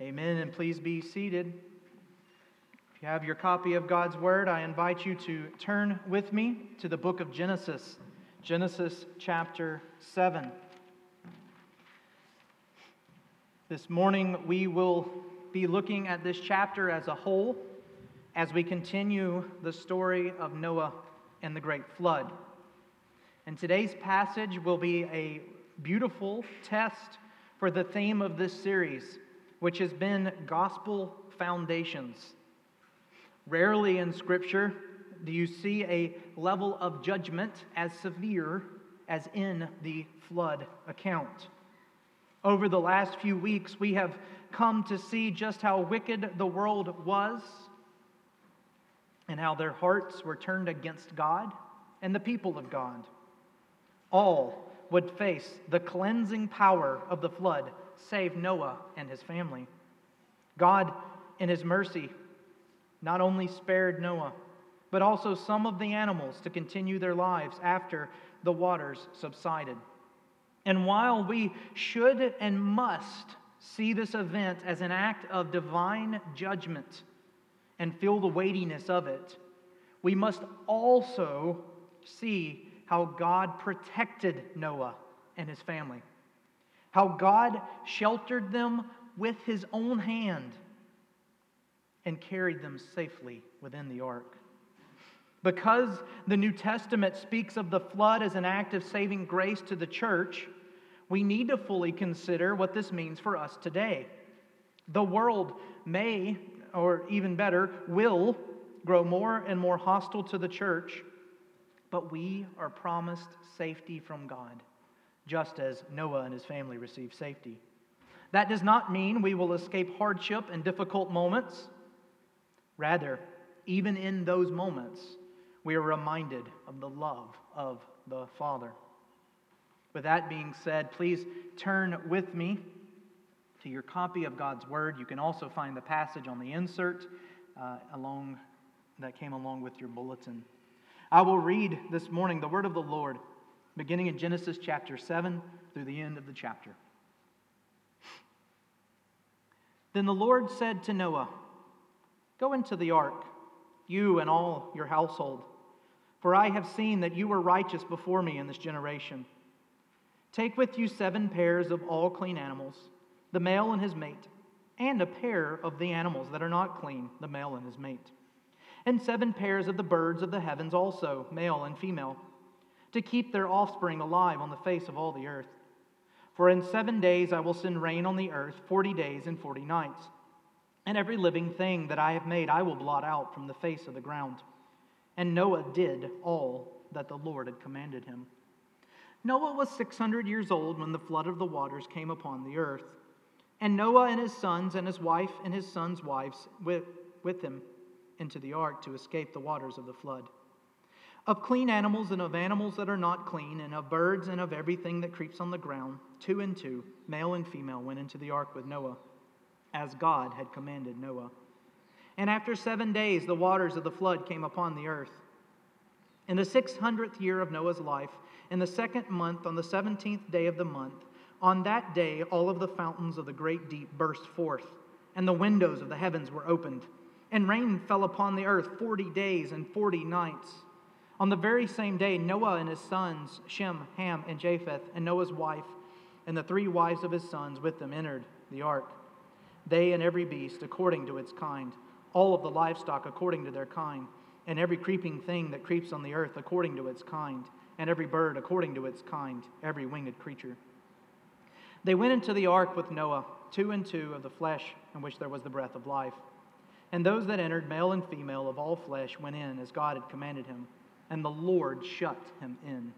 Amen. And please be seated. If you have your copy of God's Word, I invite you to turn with me to the book of Genesis, Genesis chapter 7. This morning, we will be looking at this chapter as a whole as we continue the story of Noah and the great flood. And today's passage will be a beautiful test for the theme of this series, which has been gospel foundations. Rarely in Scripture do you see a level of judgment as severe as in the flood account. Over the last few weeks, we have come to see just how wicked the world was and how their hearts were turned against God and the people of God. All would face the cleansing power of the flood, save Noah and his family. God, in his mercy, not only spared Noah, but also some of the animals to continue their lives after the waters subsided. And while we should and must see this event as an act of divine judgment and feel the weightiness of it, we must also see how God protected Noah and his family, how God sheltered them with his own hand and carried them safely within the ark. Because the New Testament speaks of the flood as an act of saving grace to the church, we need to fully consider what this means for us today. The world may, or even better, will grow more and more hostile to the church but we are promised safety from God, just as Noah and his family received safety. That does not mean we will escape hardship and difficult moments. Rather, even in those moments, we are reminded of the love of the Father. With that being said, please turn with me to your copy of God's Word. You can also find the passage on the insert uh, along that came along with your bulletin. I will read this morning the word of the Lord, beginning in Genesis chapter 7 through the end of the chapter. Then the Lord said to Noah, Go into the ark, you and all your household, for I have seen that you were righteous before me in this generation. Take with you seven pairs of all clean animals, the male and his mate, and a pair of the animals that are not clean, the male and his mate and seven pairs of the birds of the heavens also, male and female, to keep their offspring alive on the face of all the earth. For in seven days I will send rain on the earth, forty days and forty nights. And every living thing that I have made I will blot out from the face of the ground. And Noah did all that the Lord had commanded him. Noah was 600 years old when the flood of the waters came upon the earth. And Noah and his sons and his wife and his sons' wives with, with him into the ark to escape the waters of the flood. Of clean animals and of animals that are not clean, and of birds and of everything that creeps on the ground, two and two, male and female, went into the ark with Noah, as God had commanded Noah. And after seven days, the waters of the flood came upon the earth. In the six hundredth year of Noah's life, in the second month, on the seventeenth day of the month, on that day all of the fountains of the great deep burst forth, and the windows of the heavens were opened and rain fell upon the earth 40 days and 40 nights. On the very same day, Noah and his sons, Shem, Ham, and Japheth, and Noah's wife, and the three wives of his sons with them entered the ark. They and every beast according to its kind, all of the livestock according to their kind, and every creeping thing that creeps on the earth according to its kind, and every bird according to its kind, every winged creature. They went into the ark with Noah, two and two of the flesh in which there was the breath of life. And those that entered, male and female of all flesh, went in as God had commanded him, and the Lord shut him in.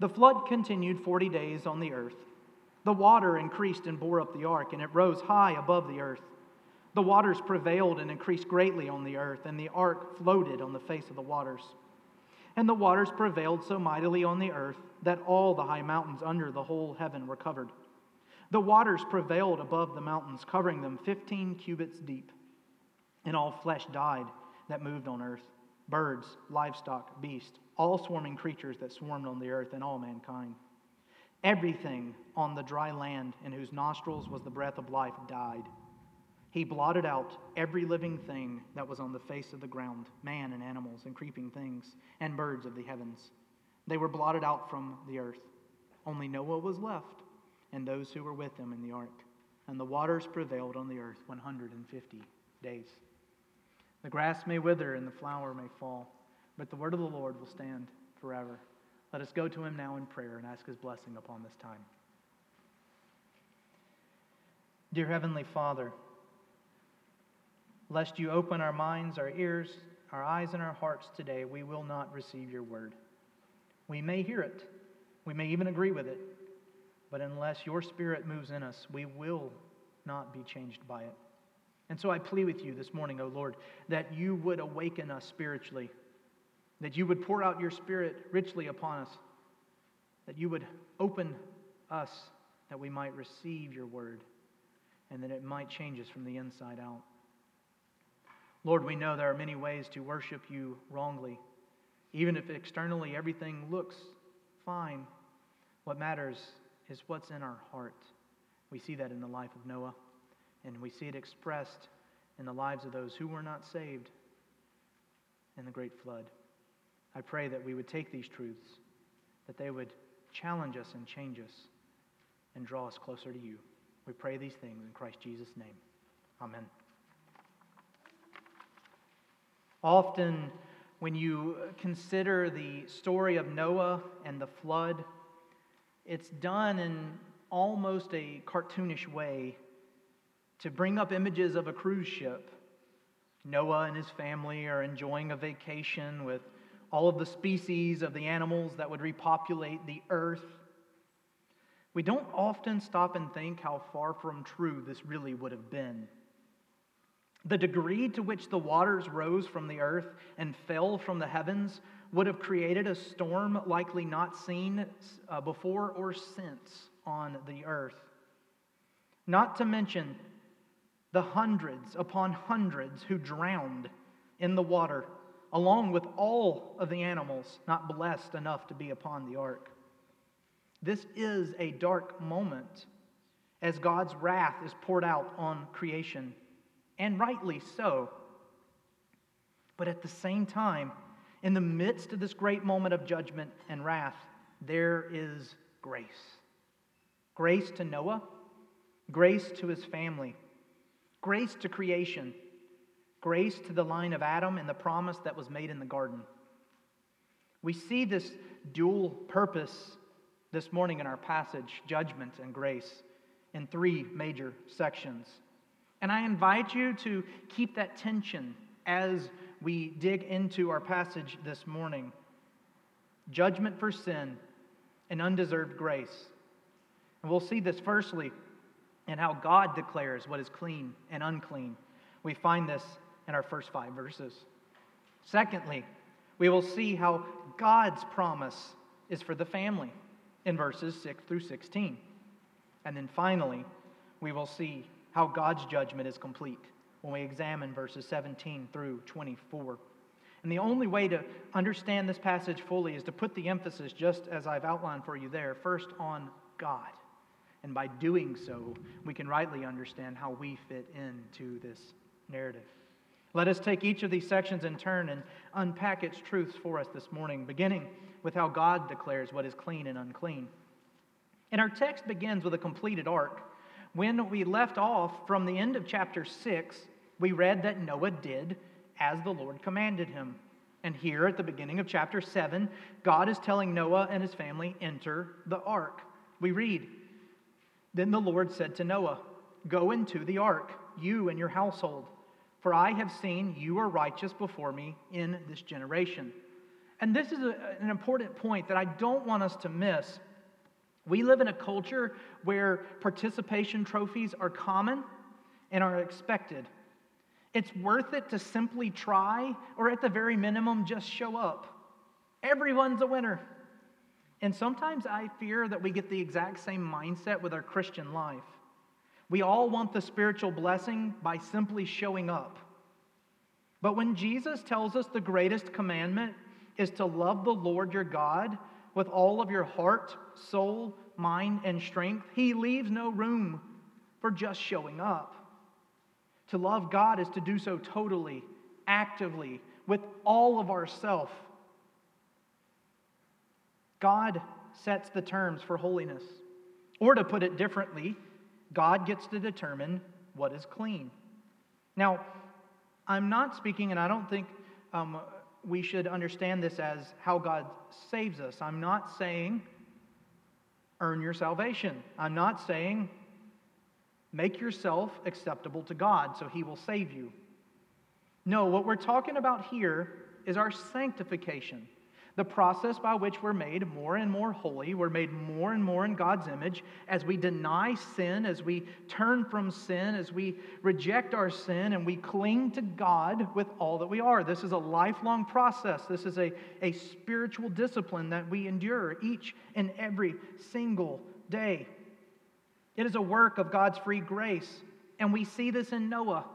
The flood continued forty days on the earth. The water increased and bore up the ark, and it rose high above the earth. The waters prevailed and increased greatly on the earth, and the ark floated on the face of the waters. And the waters prevailed so mightily on the earth that all the high mountains under the whole heaven were covered. The waters prevailed above the mountains, covering them fifteen cubits deep and all flesh died that moved on earth birds, livestock, beasts, all swarming creatures that swarmed on the earth, and all mankind. Everything on the dry land in whose nostrils was the breath of life died. He blotted out every living thing that was on the face of the ground man and animals and creeping things and birds of the heavens. They were blotted out from the earth. Only Noah was left and those who were with him in the ark. And the waters prevailed on the earth 150 days. The grass may wither and the flower may fall, but the word of the Lord will stand forever. Let us go to him now in prayer and ask his blessing upon this time. Dear Heavenly Father, lest you open our minds, our ears, our eyes, and our hearts today, we will not receive your word. We may hear it, we may even agree with it, but unless your spirit moves in us, we will not be changed by it. And so I plead with you this morning, O Lord, that you would awaken us spiritually, that you would pour out your spirit richly upon us, that you would open us that we might receive your word, and that it might change us from the inside out. Lord, we know there are many ways to worship you wrongly. Even if externally everything looks fine, what matters is what's in our heart. We see that in the life of Noah, and we see it expressed in the lives of those who were not saved in the great flood. I pray that we would take these truths, that they would challenge us and change us, and draw us closer to you. We pray these things in Christ Jesus' name. Amen. Often, when you consider the story of Noah and the flood, it's done in almost a cartoonish way to bring up images of a cruise ship. Noah and his family are enjoying a vacation with all of the species of the animals that would repopulate the earth. We don't often stop and think how far from true this really would have been. The degree to which the waters rose from the earth and fell from the heavens would have created a storm likely not seen uh, before or since on the earth. Not to mention the hundreds upon hundreds who drowned in the water, along with all of the animals not blessed enough to be upon the ark. This is a dark moment as God's wrath is poured out on creation and rightly so. But at the same time, in the midst of this great moment of judgment and wrath, there is grace. Grace to Noah, grace to his family, grace to creation, grace to the line of Adam and the promise that was made in the garden. We see this dual purpose this morning in our passage judgment and grace in three major sections. And I invite you to keep that tension as we dig into our passage this morning judgment for sin and undeserved grace. And we'll see this firstly in how God declares what is clean and unclean. We find this in our first five verses. Secondly, we will see how God's promise is for the family in verses 6 through 16. And then finally, we will see how God's judgment is complete when we examine verses 17 through 24. And the only way to understand this passage fully is to put the emphasis, just as I've outlined for you there, first on God. And by doing so, we can rightly understand how we fit into this narrative. Let us take each of these sections in turn and unpack its truths for us this morning, beginning with how God declares what is clean and unclean. And our text begins with a completed ark when we left off from the end of chapter 6, we read that Noah did as the Lord commanded him. And here at the beginning of chapter 7, God is telling Noah and his family, enter the ark. We read, Then the Lord said to Noah, Go into the ark, you and your household, for I have seen you are righteous before me in this generation. And this is a, an important point that I don't want us to miss we live in a culture where participation trophies are common and are expected. It's worth it to simply try, or at the very minimum, just show up. Everyone's a winner. And sometimes I fear that we get the exact same mindset with our Christian life. We all want the spiritual blessing by simply showing up. But when Jesus tells us the greatest commandment is to love the Lord your God with all of your heart, soul, mind, and strength, he leaves no room for just showing up. To love God is to do so totally, actively, with all of ourself. God sets the terms for holiness. Or to put it differently, God gets to determine what is clean. Now, I'm not speaking, and I don't think um, we should understand this as how God saves us. I'm not saying earn your salvation. I'm not saying make yourself acceptable to God so he will save you. No, what we're talking about here is our sanctification. The process by which we're made more and more holy, we're made more and more in God's image as we deny sin, as we turn from sin, as we reject our sin, and we cling to God with all that we are. This is a lifelong process. This is a, a spiritual discipline that we endure each and every single day. It is a work of God's free grace, and we see this in Noah.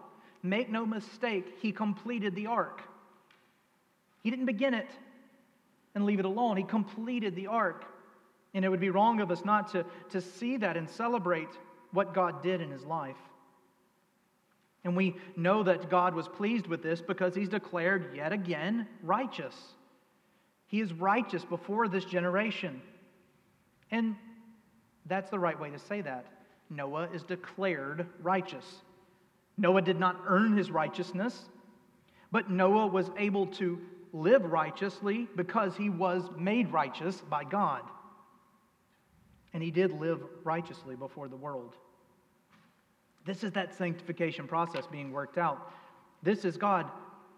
Make no mistake, he completed the ark. He didn't begin it, and leave it alone. He completed the ark. And it would be wrong of us not to, to see that and celebrate what God did in his life. And we know that God was pleased with this because he's declared yet again righteous. He is righteous before this generation. And that's the right way to say that. Noah is declared righteous. Noah did not earn his righteousness, but Noah was able to live righteously because he was made righteous by God. And he did live righteously before the world. This is that sanctification process being worked out. This is God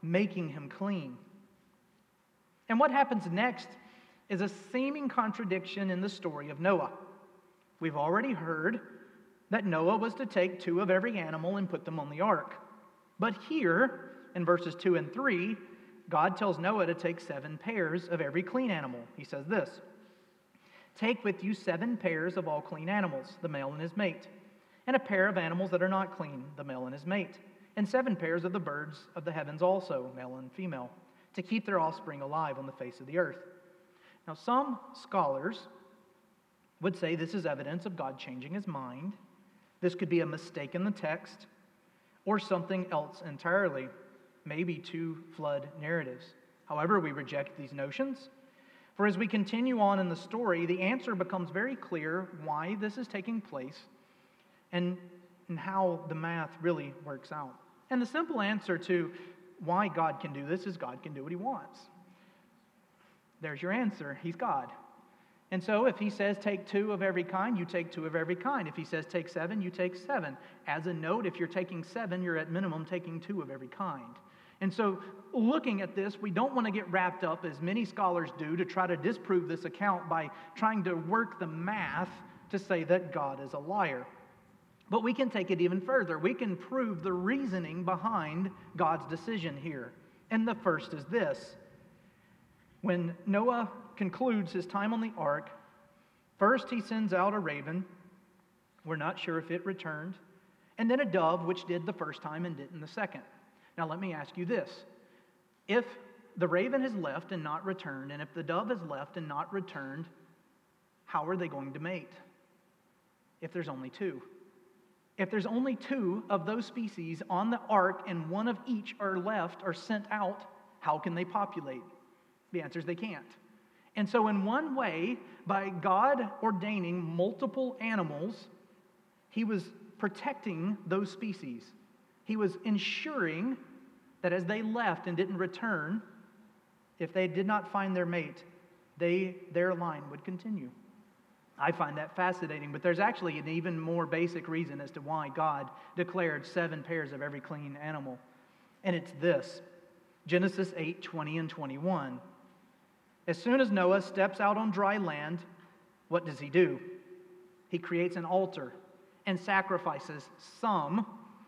making him clean. And what happens next is a seeming contradiction in the story of Noah. We've already heard that Noah was to take two of every animal and put them on the ark. But here, in verses 2 and 3, God tells Noah to take seven pairs of every clean animal. He says this Take with you seven pairs of all clean animals, the male and his mate, and a pair of animals that are not clean, the male and his mate, and seven pairs of the birds of the heavens also, male and female, to keep their offspring alive on the face of the earth. Now, some scholars would say this is evidence of God changing his mind. This could be a mistake in the text or something else entirely maybe two flood narratives. However, we reject these notions. For as we continue on in the story, the answer becomes very clear why this is taking place and, and how the math really works out. And the simple answer to why God can do this is God can do what he wants. There's your answer. He's God. And so if he says take two of every kind, you take two of every kind. If he says take seven, you take seven. As a note, if you're taking seven, you're at minimum taking two of every kind. And so, looking at this, we don't want to get wrapped up, as many scholars do, to try to disprove this account by trying to work the math to say that God is a liar. But we can take it even further. We can prove the reasoning behind God's decision here. And the first is this when Noah concludes his time on the ark, first he sends out a raven. We're not sure if it returned. And then a dove, which did the first time and didn't the second. Now, let me ask you this. If the raven has left and not returned, and if the dove has left and not returned, how are they going to mate? If there's only two. If there's only two of those species on the ark and one of each are left or sent out, how can they populate? The answer is they can't. And so, in one way, by God ordaining multiple animals, He was protecting those species. He was ensuring that as they left and didn't return, if they did not find their mate, they, their line would continue. I find that fascinating, but there's actually an even more basic reason as to why God declared seven pairs of every clean animal. And it's this Genesis 8 20 and 21. As soon as Noah steps out on dry land, what does he do? He creates an altar and sacrifices some,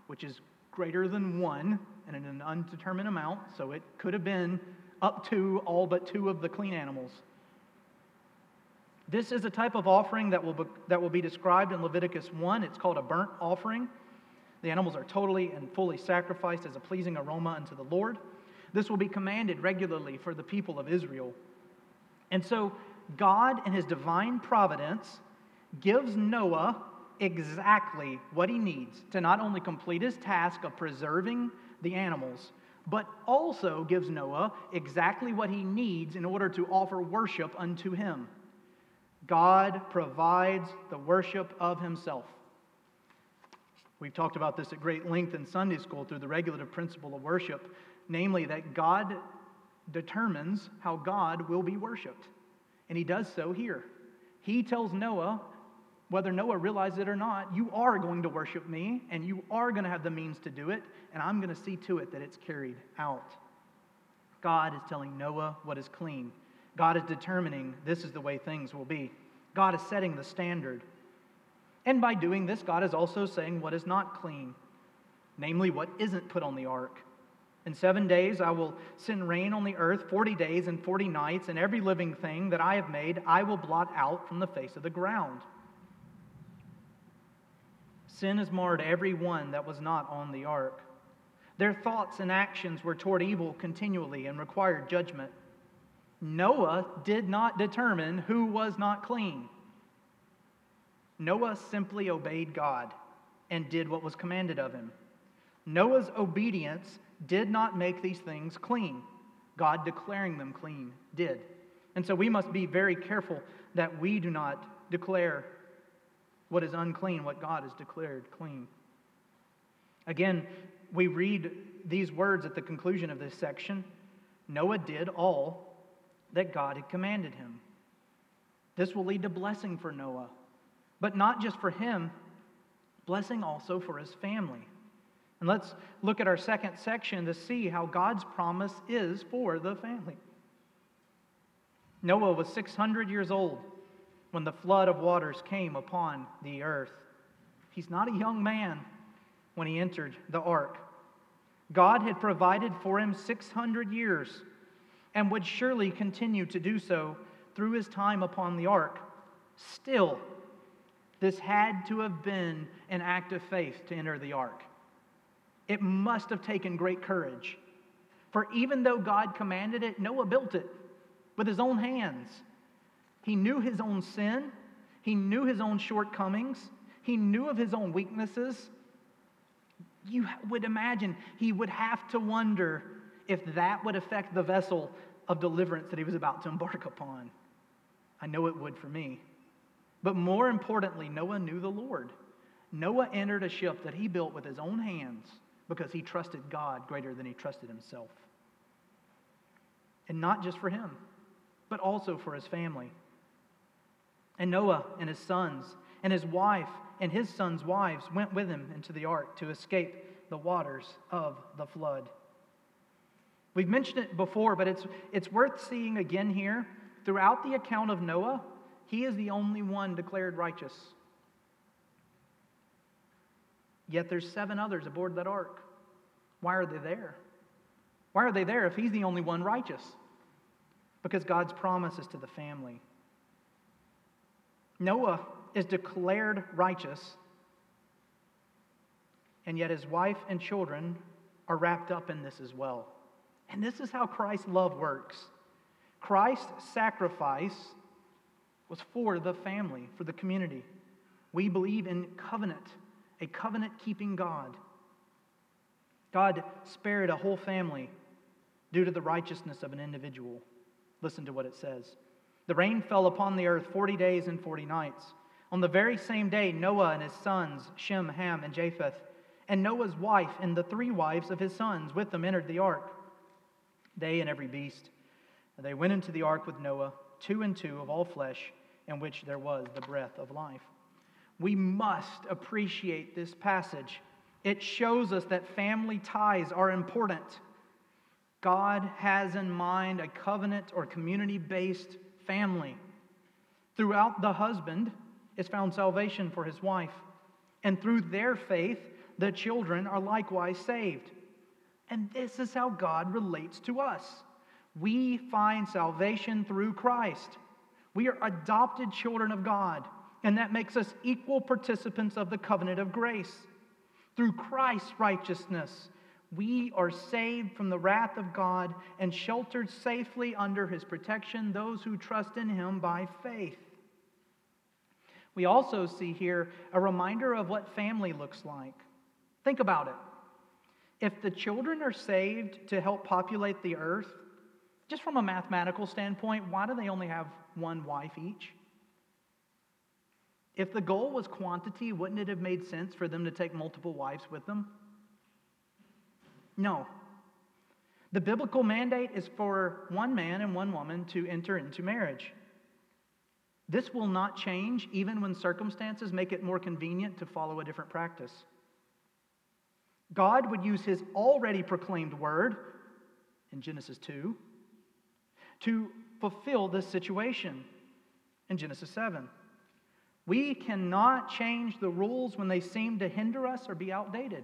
which is greater than one and in an undetermined amount, so it could have been up to all but two of the clean animals. This is a type of offering that will, be, that will be described in Leviticus 1. It's called a burnt offering. The animals are totally and fully sacrificed as a pleasing aroma unto the Lord. This will be commanded regularly for the people of Israel. And so, God, in his divine providence, gives Noah exactly what he needs to not only complete his task of preserving the animals, but also gives Noah exactly what he needs in order to offer worship unto him. God provides the worship of himself. We've talked about this at great length in Sunday school through the regulative principle of worship, namely that God determines how God will be worshiped. And he does so here. He tells Noah, whether Noah realizes it or not, you are going to worship me, and you are going to have the means to do it, and I'm going to see to it that it's carried out. God is telling Noah what is clean. God is determining this is the way things will be. God is setting the standard. And by doing this, God is also saying what is not clean, namely what isn't put on the ark. In seven days I will send rain on the earth, 40 days and 40 nights, and every living thing that I have made I will blot out from the face of the ground. Sin has marred every one that was not on the ark. Their thoughts and actions were toward evil continually and required judgment. Noah did not determine who was not clean. Noah simply obeyed God and did what was commanded of him. Noah's obedience did not make these things clean. God declaring them clean did. And so we must be very careful that we do not declare what is unclean, what God has declared clean. Again, we read these words at the conclusion of this section Noah did all that God had commanded him. This will lead to blessing for Noah, but not just for him, blessing also for his family. And let's look at our second section to see how God's promise is for the family. Noah was 600 years old when the flood of waters came upon the earth. He's not a young man when he entered the ark. God had provided for him 600 years and would surely continue to do so through his time upon the ark. Still, this had to have been an act of faith to enter the ark. It must have taken great courage. For even though God commanded it, Noah built it with his own hands. He knew his own sin, he knew his own shortcomings, he knew of his own weaknesses. You would imagine he would have to wonder if that would affect the vessel of deliverance that he was about to embark upon. I know it would for me. But more importantly, Noah knew the Lord. Noah entered a ship that he built with his own hands because he trusted God greater than he trusted himself. And not just for him, but also for his family. And Noah and his sons and his wife and his sons' wives went with him into the ark to escape the waters of the flood. We've mentioned it before, but it's, it's worth seeing again here. Throughout the account of Noah, he is the only one declared righteous. Yet there's seven others aboard that ark. Why are they there? Why are they there if he's the only one righteous? Because God's promises to the family. Noah is declared righteous, and yet his wife and children are wrapped up in this as well. And this is how Christ's love works. Christ's sacrifice was for the family, for the community. We believe in covenant a covenant keeping God. God spared a whole family due to the righteousness of an individual. Listen to what it says. The rain fell upon the earth 40 days and 40 nights. On the very same day, Noah and his sons, Shem, Ham, and Japheth, and Noah's wife and the three wives of his sons with them entered the ark. They and every beast. They went into the ark with Noah, two and two of all flesh, in which there was the breath of life. We must appreciate this passage. It shows us that family ties are important. God has in mind a covenant or community based family. Throughout the husband is found salvation for his wife, and through their faith, the children are likewise saved. And this is how God relates to us. We find salvation through Christ. We are adopted children of God and that makes us equal participants of the covenant of grace. Through Christ's righteousness, we are saved from the wrath of God and sheltered safely under his protection, those who trust in him by faith. We also see here a reminder of what family looks like. Think about it. If the children are saved to help populate the earth, just from a mathematical standpoint, why do they only have one wife each? If the goal was quantity, wouldn't it have made sense for them to take multiple wives with them? No. The biblical mandate is for one man and one woman to enter into marriage. This will not change even when circumstances make it more convenient to follow a different practice. God would use his already proclaimed word in Genesis 2 to fulfill this situation in Genesis 7. We cannot change the rules when they seem to hinder us or be outdated.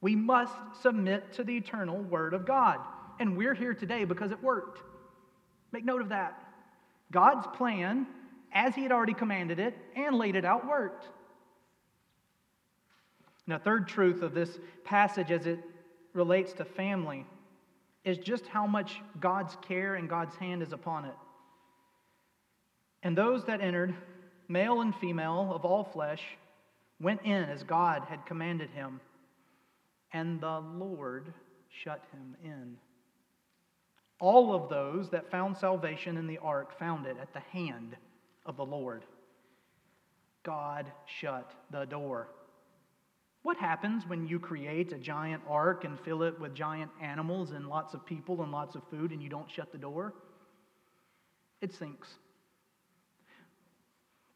We must submit to the eternal Word of God. And we're here today because it worked. Make note of that. God's plan, as He had already commanded it and laid it out, worked. Now, third truth of this passage as it relates to family is just how much God's care and God's hand is upon it. And those that entered, male and female of all flesh, went in as God had commanded him and the Lord shut him in. All of those that found salvation in the ark found it at the hand of the Lord. God shut the door. What happens when you create a giant ark and fill it with giant animals and lots of people and lots of food and you don't shut the door? It sinks.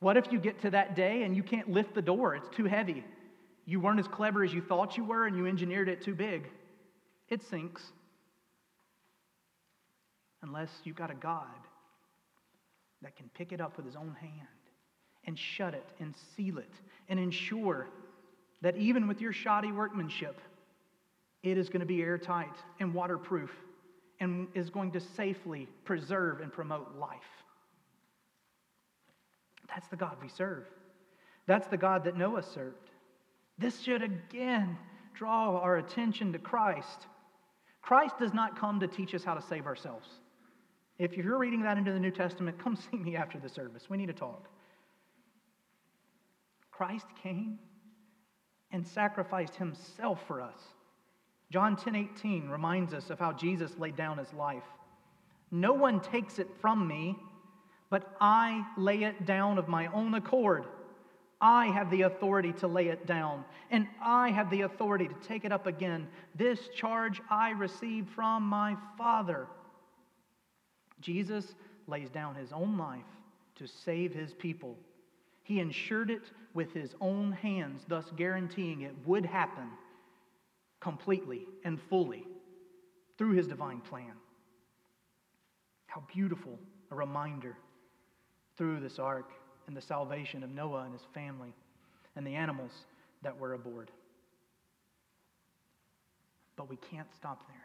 What if you get to that day and you can't lift the door? It's too heavy. You weren't as clever as you thought you were, and you engineered it too big. It sinks. Unless you've got a God that can pick it up with his own hand and shut it and seal it and ensure that even with your shoddy workmanship, it is going to be airtight and waterproof and is going to safely preserve and promote life. That's the God we serve. That's the God that Noah served. This should again draw our attention to Christ. Christ does not come to teach us how to save ourselves. If you're reading that into the New Testament, come see me after the service. We need to talk. Christ came and sacrificed himself for us. John 10 18 reminds us of how Jesus laid down his life. No one takes it from me, but I lay it down of my own accord. I have the authority to lay it down, and I have the authority to take it up again. This charge I received from my Father. Jesus lays down his own life to save his people. He ensured it with his own hands, thus guaranteeing it would happen completely and fully through his divine plan. How beautiful a reminder through this ark and the salvation of Noah and his family and the animals that were aboard. But we can't stop there.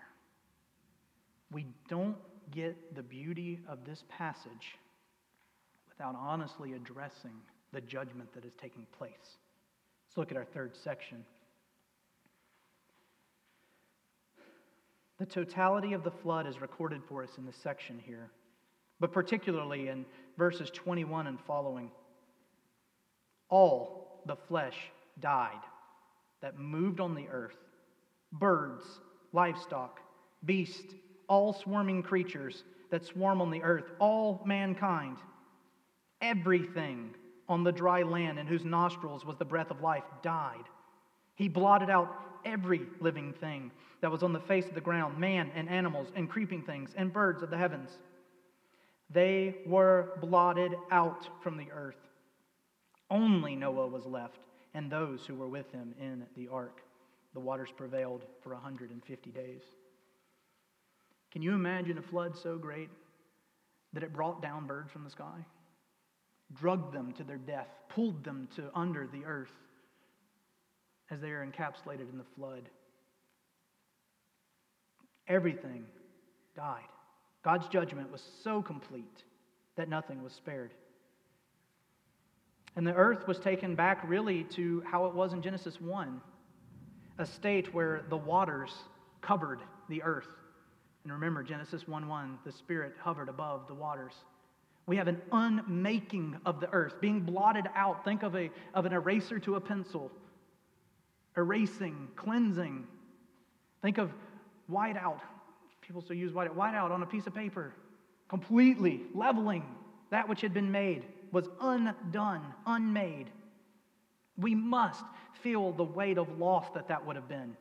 We don't get the beauty of this passage without honestly addressing the judgment that is taking place. Let's look at our third section. The totality of the flood is recorded for us in this section here but particularly in verses 21 and following. All the flesh died that moved on the earth birds, livestock, beasts, all swarming creatures that swarm on the earth, all mankind, everything on the dry land in whose nostrils was the breath of life died. He blotted out every living thing that was on the face of the ground man and animals and creeping things and birds of the heavens. They were blotted out from the earth. Only Noah was left, and those who were with him in the ark. The waters prevailed for 150 days. Can you imagine a flood so great that it brought down birds from the sky, drugged them to their death, pulled them to under the earth as they are encapsulated in the flood? Everything died. God's judgment was so complete that nothing was spared. And the earth was taken back really to how it was in Genesis 1 a state where the waters covered the earth. And remember, Genesis 1 1, the Spirit hovered above the waters. We have an unmaking of the earth, being blotted out. Think of, a, of an eraser to a pencil, erasing, cleansing. Think of white out. People still use white out. White out on a piece of paper, completely leveling that which had been made was undone, unmade. We must feel the weight of loss that that would have been.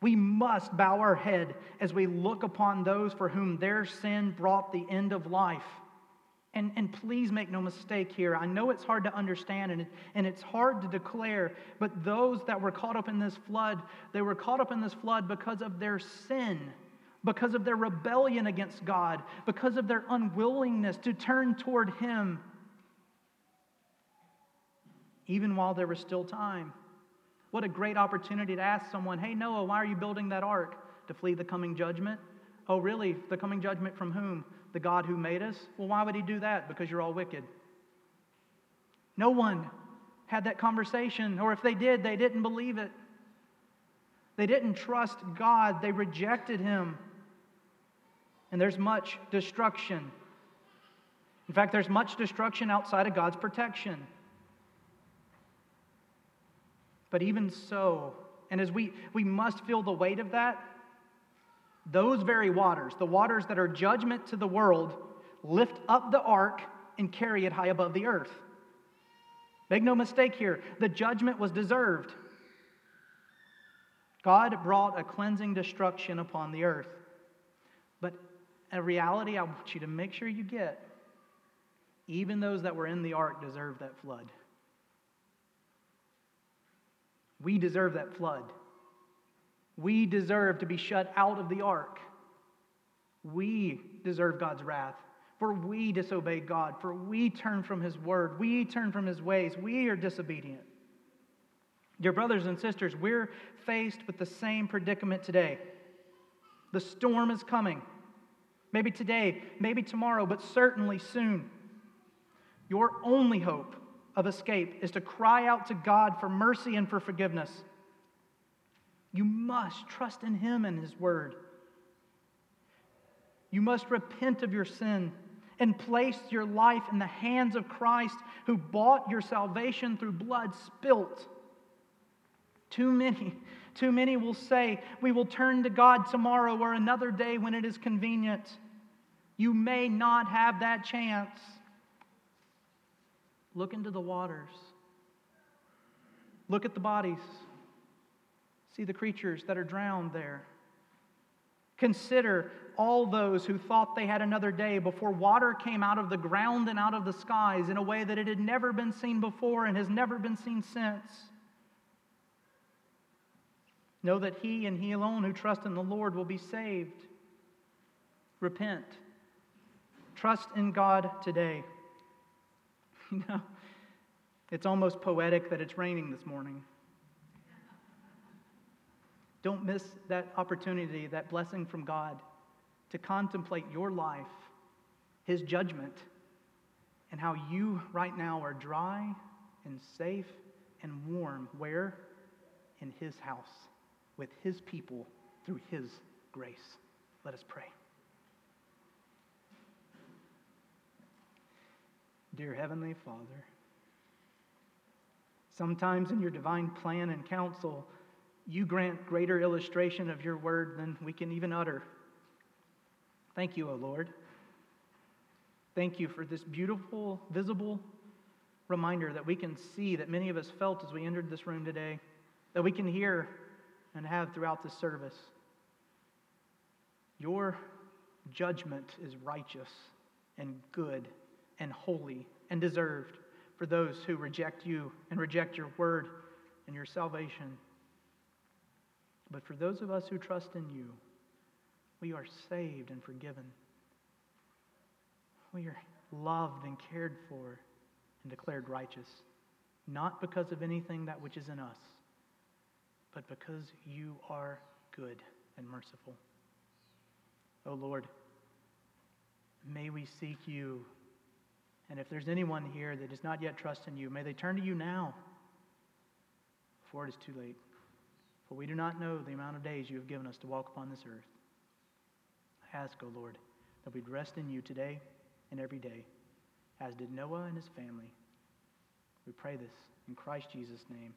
We must bow our head as we look upon those for whom their sin brought the end of life. And, and please make no mistake here. I know it's hard to understand and, it, and it's hard to declare, but those that were caught up in this flood, they were caught up in this flood because of their sin, because of their rebellion against God, because of their unwillingness to turn toward Him, even while there was still time. What a great opportunity to ask someone, hey, Noah, why are you building that ark? To flee the coming judgment? Oh, really? The coming judgment from whom? The God who made us? Well, why would he do that? Because you're all wicked. No one had that conversation, or if they did, they didn't believe it. They didn't trust God, they rejected him. And there's much destruction. In fact, there's much destruction outside of God's protection. But even so, and as we, we must feel the weight of that, those very waters, the waters that are judgment to the world, lift up the ark and carry it high above the earth. Make no mistake here, the judgment was deserved. God brought a cleansing destruction upon the earth. A reality I want you to make sure you get even those that were in the ark deserve that flood. We deserve that flood. We deserve to be shut out of the ark. We deserve God's wrath. For we disobeyed God. For we turn from His word. We turn from His ways. We are disobedient. Dear brothers and sisters, we're faced with the same predicament today. The storm is coming. Maybe today, maybe tomorrow, but certainly soon. Your only hope of escape is to cry out to God for mercy and for forgiveness. You must trust in Him and His Word. You must repent of your sin and place your life in the hands of Christ who bought your salvation through blood spilt. Too many, too many will say, We will turn to God tomorrow or another day when it is convenient. You may not have that chance. Look into the waters. Look at the bodies. See the creatures that are drowned there. Consider all those who thought they had another day before water came out of the ground and out of the skies in a way that it had never been seen before and has never been seen since. Know that he and he alone who trust in the Lord will be saved. Repent. Trust in God today. You know, it's almost poetic that it's raining this morning. Don't miss that opportunity, that blessing from God to contemplate your life, His judgment, and how you right now are dry and safe and warm. Where? In His house, with His people, through His grace. Let us pray. Dear Heavenly Father, sometimes in your divine plan and counsel, you grant greater illustration of your word than we can even utter. Thank you, O Lord. Thank you for this beautiful, visible reminder that we can see that many of us felt as we entered this room today, that we can hear and have throughout this service. Your judgment is righteous and good and holy and deserved for those who reject you and reject your word and your salvation. But for those of us who trust in you, we are saved and forgiven. We are loved and cared for and declared righteous, not because of anything that which is in us, but because you are good and merciful. O oh Lord, may we seek you and if there's anyone here that does not yet trust in you, may they turn to you now before it is too late. For we do not know the amount of days you have given us to walk upon this earth. I ask, O oh Lord, that we'd rest in you today and every day. as did Noah and his family. We pray this in Christ Jesus' name.